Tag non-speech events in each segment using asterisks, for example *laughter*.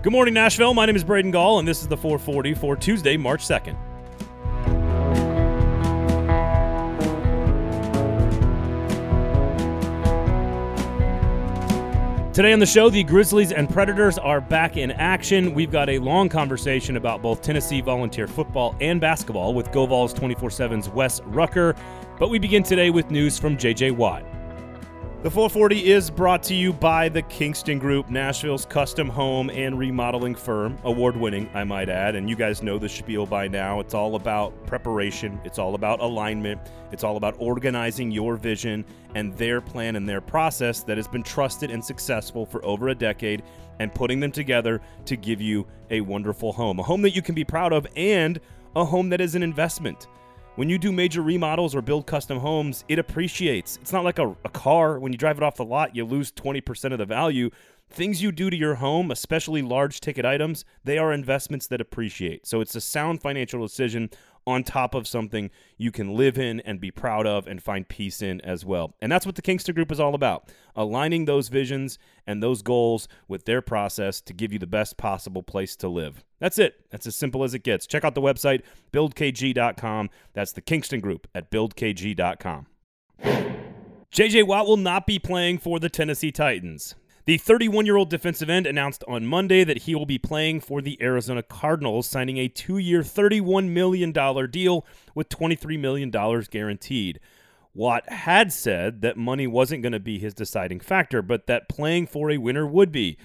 Good morning, Nashville. My name is Braden Gall, and this is the 440 for Tuesday, March 2nd. Today on the show, the Grizzlies and Predators are back in action. We've got a long conversation about both Tennessee volunteer football and basketball with GoVols 24 7's Wes Rucker. But we begin today with news from JJ Watt. The 440 is brought to you by the Kingston Group, Nashville's custom home and remodeling firm, award winning, I might add. And you guys know the spiel by now. It's all about preparation, it's all about alignment, it's all about organizing your vision and their plan and their process that has been trusted and successful for over a decade and putting them together to give you a wonderful home. A home that you can be proud of and a home that is an investment. When you do major remodels or build custom homes, it appreciates. It's not like a, a car. When you drive it off the lot, you lose 20% of the value. Things you do to your home, especially large ticket items, they are investments that appreciate. So it's a sound financial decision on top of something you can live in and be proud of and find peace in as well. And that's what the Kingston Group is all about aligning those visions and those goals with their process to give you the best possible place to live. That's it. That's as simple as it gets. Check out the website, buildkg.com. That's the Kingston Group at buildkg.com. JJ Watt will not be playing for the Tennessee Titans. The 31 year old defensive end announced on Monday that he will be playing for the Arizona Cardinals, signing a two year, $31 million deal with $23 million guaranteed. Watt had said that money wasn't going to be his deciding factor, but that playing for a winner would be.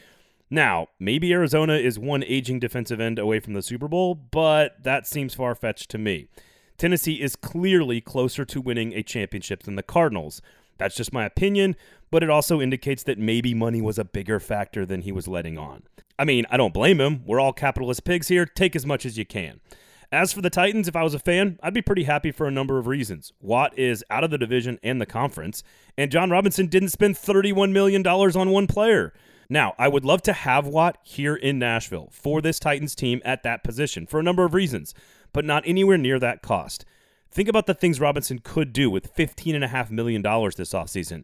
Now, maybe Arizona is one aging defensive end away from the Super Bowl, but that seems far fetched to me. Tennessee is clearly closer to winning a championship than the Cardinals. That's just my opinion, but it also indicates that maybe money was a bigger factor than he was letting on. I mean, I don't blame him. We're all capitalist pigs here. Take as much as you can. As for the Titans, if I was a fan, I'd be pretty happy for a number of reasons. Watt is out of the division and the conference, and Jon Robinson didn't spend $31 million on one player. Now, I would love to have Watt here in Nashville for this Titans team at that position for a number of reasons, but not anywhere near that cost. Think about the things Robinson could do with $15.5 million this offseason,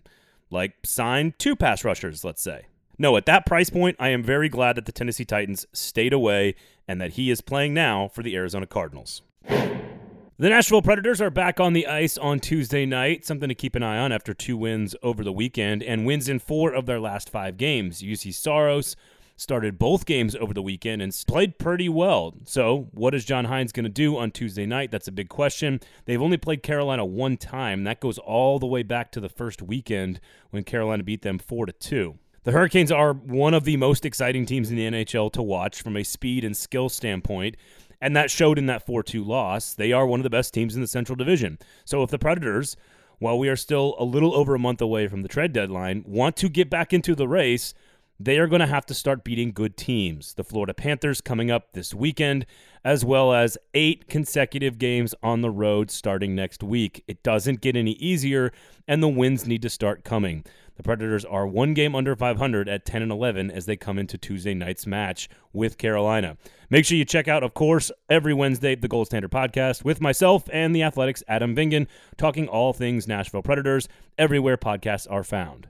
like sign two pass rushers, let's say. No, at that price point, I am very glad that the Tennessee Titans stayed away and that he is playing now for the Arizona Cardinals. The Nashville Predators are back on the ice on Tuesday night, something to keep an eye on after two wins over the weekend and wins in four of their last five games. Juuse Saros started both games over the weekend and played pretty well. So, what is John Hynes going to do on Tuesday night? That's a big question. They've only played Carolina one time. That goes all the way back to the first weekend when Carolina beat them 4 to 2. The Hurricanes are one of the most exciting teams in the NHL to watch from a speed and skill standpoint, and that showed in that 4 2 loss. They are one of the best teams in the Central Division. So if the Predators, while we are still a little over a month away from the trade deadline, want to get back into the race, they are going to have to start beating good teams. The Florida Panthers coming up this weekend, as well as eight consecutive games on the road starting next week. It doesn't get any easier, and the wins need to start coming. The Predators are one game under 500 at 10 and 11 as they come into Tuesday night's match with Carolina. Make sure you check out, of course, every Wednesday the Gold Standard podcast with myself and the Athletic's Adam Vingan, talking all things Nashville Predators everywhere podcasts are found.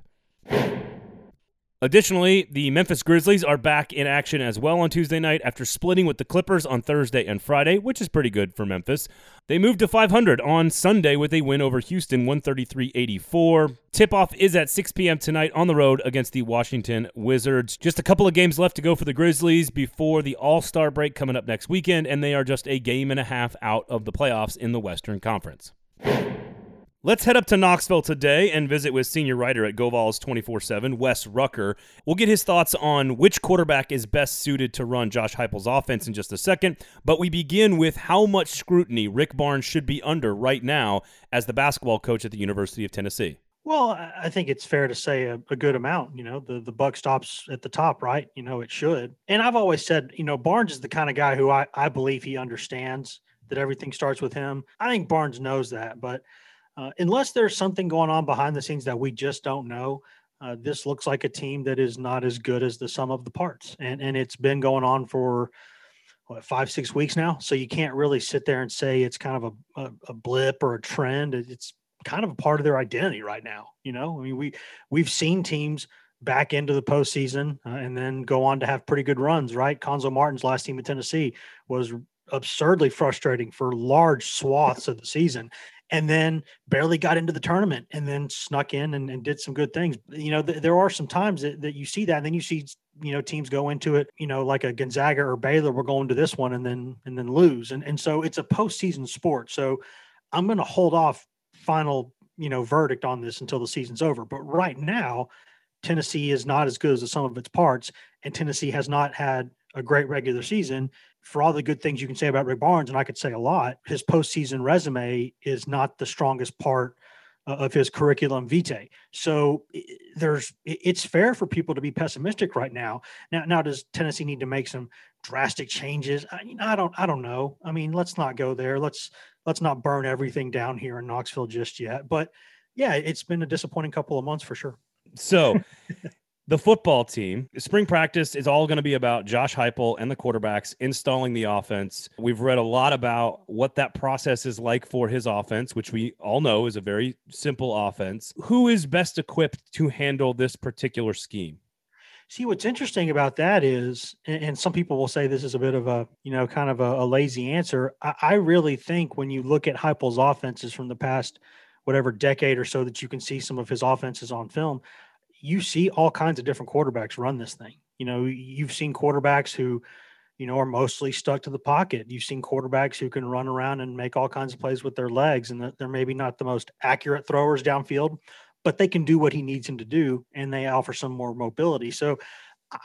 Additionally, the Memphis Grizzlies are back in action as well on Tuesday night after splitting with the Clippers on Thursday and Friday, which is pretty good for Memphis. They moved to 500 on Sunday with a win over Houston 133 84. Tip off is at 6 p.m. tonight on the road against the Washington Wizards. Just a couple of games left to go for the Grizzlies before the All Star break coming up next weekend, and they are just a game and a half out of the playoffs in the Western Conference. Let's head up to Knoxville today and visit with senior writer at GoVols 24 7, Wes Rucker. We'll get his thoughts on which quarterback is best suited to run Josh Heupel's offense in just a second, but we begin with how much scrutiny Rick Barnes should be under right now as the basketball coach at the University of Tennessee. Well, I think it's fair to say a, a, good amount. You know, the, the buck stops at the top, right? You know, it should. And I've always said, you know, Barnes is the kind of guy who I, I believe he understands that everything starts with him. I think Barnes knows that, but uh, unless there's something going on behind the scenes that we just don't know, uh, this looks like a team that is not as good as the sum of the parts, and and it's been going on for what five six weeks now. So you can't really sit there and say it's kind of a, a, a blip or a trend. It's kind of a part of their identity right now. You know, I mean we we've seen teams back into the postseason uh, and then go on to have pretty good runs, right? Cuonzo Martin's last team in Tennessee was absurdly frustrating for large swaths of the season and then barely got into the tournament and then snuck in and, and did some good things. You know, th- there are some times that, that you see that and then you see, you know, teams go into it, you know, like a Gonzaga or Baylor, we're going to this one and then, and then lose. And, and so it's a postseason sport. So I'm going to hold off final, you know, verdict on this until the season's over. But right now, Tennessee is not as good as the sum of its parts, and Tennessee has not had a great regular season. For all the good things you can say about Rick Barnes, and I could say a lot, his postseason resume is not the strongest part of his curriculum vitae. So there's it's fair for people to be pessimistic right now. Now, now does Tennessee need to make some drastic changes? I, I don't I don't know. I mean, let's not go there. Let's let's not burn everything down here in Knoxville just yet. But yeah, it's been a disappointing couple of months for sure. So *laughs* the football team, spring practice is all going to be about Josh Heupel and the quarterbacks installing the offense. We've read a lot about what that process is like for his offense, which we all know is a very simple offense. Who is best equipped to handle this particular scheme? See, what's interesting about that is, and some people will say this is a bit of a, you know, kind of a, a lazy answer. I, I, really think when you look at Heupel's offenses from the past whatever decade or so that you can see some of his offenses on film, you see all kinds of different quarterbacks run this thing. You know, you've seen quarterbacks who, you know, are mostly stuck to the pocket. You've seen quarterbacks who can run around and make all kinds of plays with their legs, and they're maybe not the most accurate throwers downfield, but they can do what he needs him to do, and they offer some more mobility. So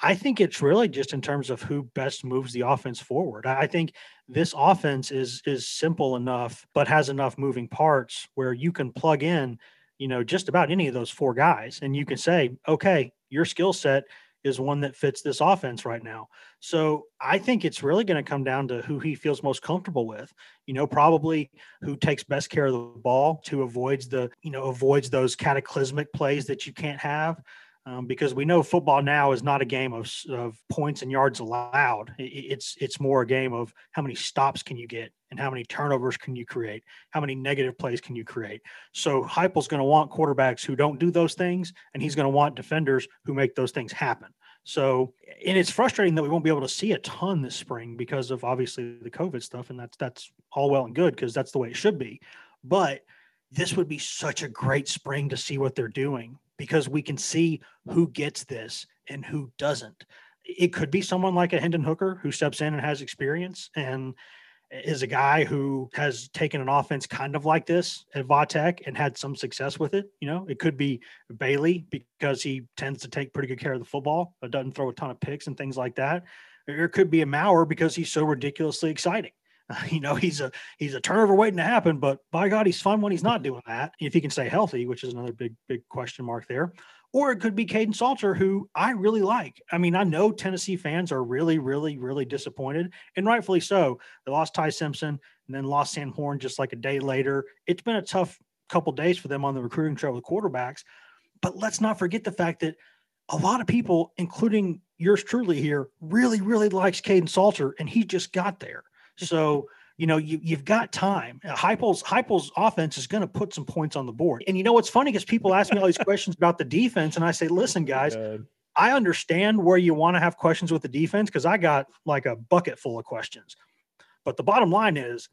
I think it's really just in terms of who best moves the offense forward. I think this offense is is simple enough, but has enough moving parts where you can plug in, you know, just about any of those four guys, and you can say, okay, your skill set is one that fits this offense right now. So I think it's really going to come down to who he feels most comfortable with. You know, probably who takes best care of the ball, to avoids the, you know, avoids those cataclysmic plays that you can't have um, because we know football now is not a game of, of points and yards allowed. It's it's more a game of how many stops can you get and how many turnovers can you create, how many negative plays can you create. So Heupel's going to want quarterbacks who don't do those things, and he's going to want defenders who make those things happen. So, and it's frustrating that we won't be able to see a ton this spring because of obviously the COVID stuff, and that's that's all well and good because that's the way it should be. But this would be such a great spring to see what they're doing because we can see who gets this and who doesn't. It could be someone like a Hendon Hooker who steps in and has experience and is a guy who has taken an offense kind of like this at Va Tech and had some success with it. You know, it could be Bailey because he tends to take pretty good care of the football, but doesn't throw a ton of picks and things like that. Or it could be a Maurer because he's so ridiculously exciting. *laughs* you know, he's a he's a turnover waiting to happen, but by God, he's fun when he's not doing that. If he can stay healthy, which is another big big question mark there. Or it could be Kaidon Salter, who I really like. I mean, I know Tennessee fans are really, really, really disappointed, and rightfully so. They lost Ty Simpson and then lost Sam Horn just like a day later. It's been a tough couple days for them on the recruiting trail with quarterbacks. But let's not forget the fact that a lot of people, including yours truly here, really, really likes Kaidon Salter, and he just got there. So, you know, you, you've got time. Heupel's Heupel's offense is going to put some points on the board. And you know what's funny is people ask me all these questions about the defense, and I say, listen, *laughs* guys, I understand where you want to have questions with the defense because I got like a bucket full of questions. But the bottom line is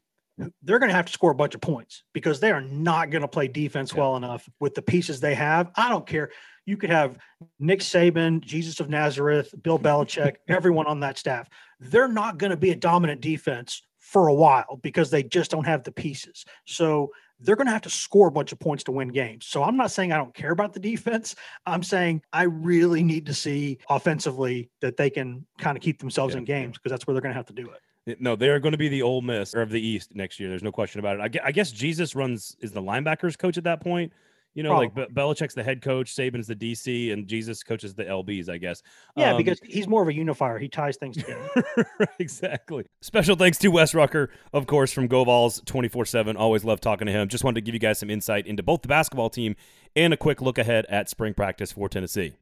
they're going to have to score a bunch of points because they are not going to play defense yeah. well enough with the pieces they have. I don't care. You could have Nick Saban, Jesus of Nazareth, Bill Belichick, *laughs* everyone on that staff. They're not going to be a dominant defense for a while because they just don't have the pieces. So they're going to have to score a bunch of points to win games. So I'm not saying I don't care about the defense. I'm saying I really need to see offensively that they can kind of keep themselves yeah. in games because that's where they're going to have to do it. No, they are going to be the Ole Miss or of the East next year. There's no question about it. I guess Jesus runs is the linebackers coach at that point. You know, Probably. like Belichick's the head coach, Saban's the DC, and Jesus coaches the LBs, I guess. Yeah, um, because he's more of a unifier. He ties things *laughs* together. *laughs* exactly. Special thanks to Wes Rucker, of course, from GoVols 24 7. Always love talking to him. Just wanted to give you guys some insight into both the basketball team and a quick look ahead at spring practice for Tennessee.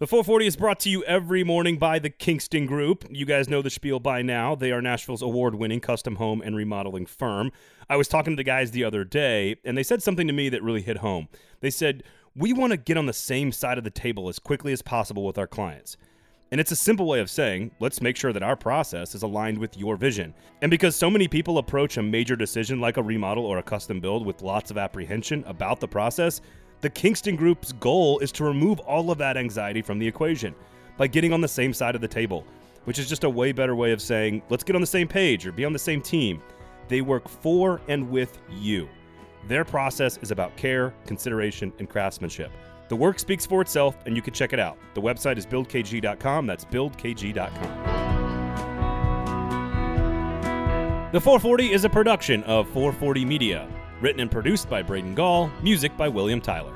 The 440 is brought to you every morning by the Kingston Group. You guys know the spiel by now. They are Nashville's award winning custom home and remodeling firm. I was talking to the guys the other day, and they said something to me that really hit home. They said, we want to get on the same side of the table as quickly as possible with our clients. And it's a simple way of saying, let's make sure that our process is aligned with your vision. And because so many people approach a major decision like a remodel or a custom build with lots of apprehension about the process, the Kingston Group's goal is to remove all of that anxiety from the equation by getting on the same side of the table, which is just a way better way of saying, let's get on the same page or be on the same team. They work for and with you. Their process is about care, consideration, and craftsmanship. The work speaks for itself, and you can check it out. The website is buildkg.com. That's buildkg.com. The 440 is a production of 440 Media, written and produced by Braden Gall, music by William Tyler.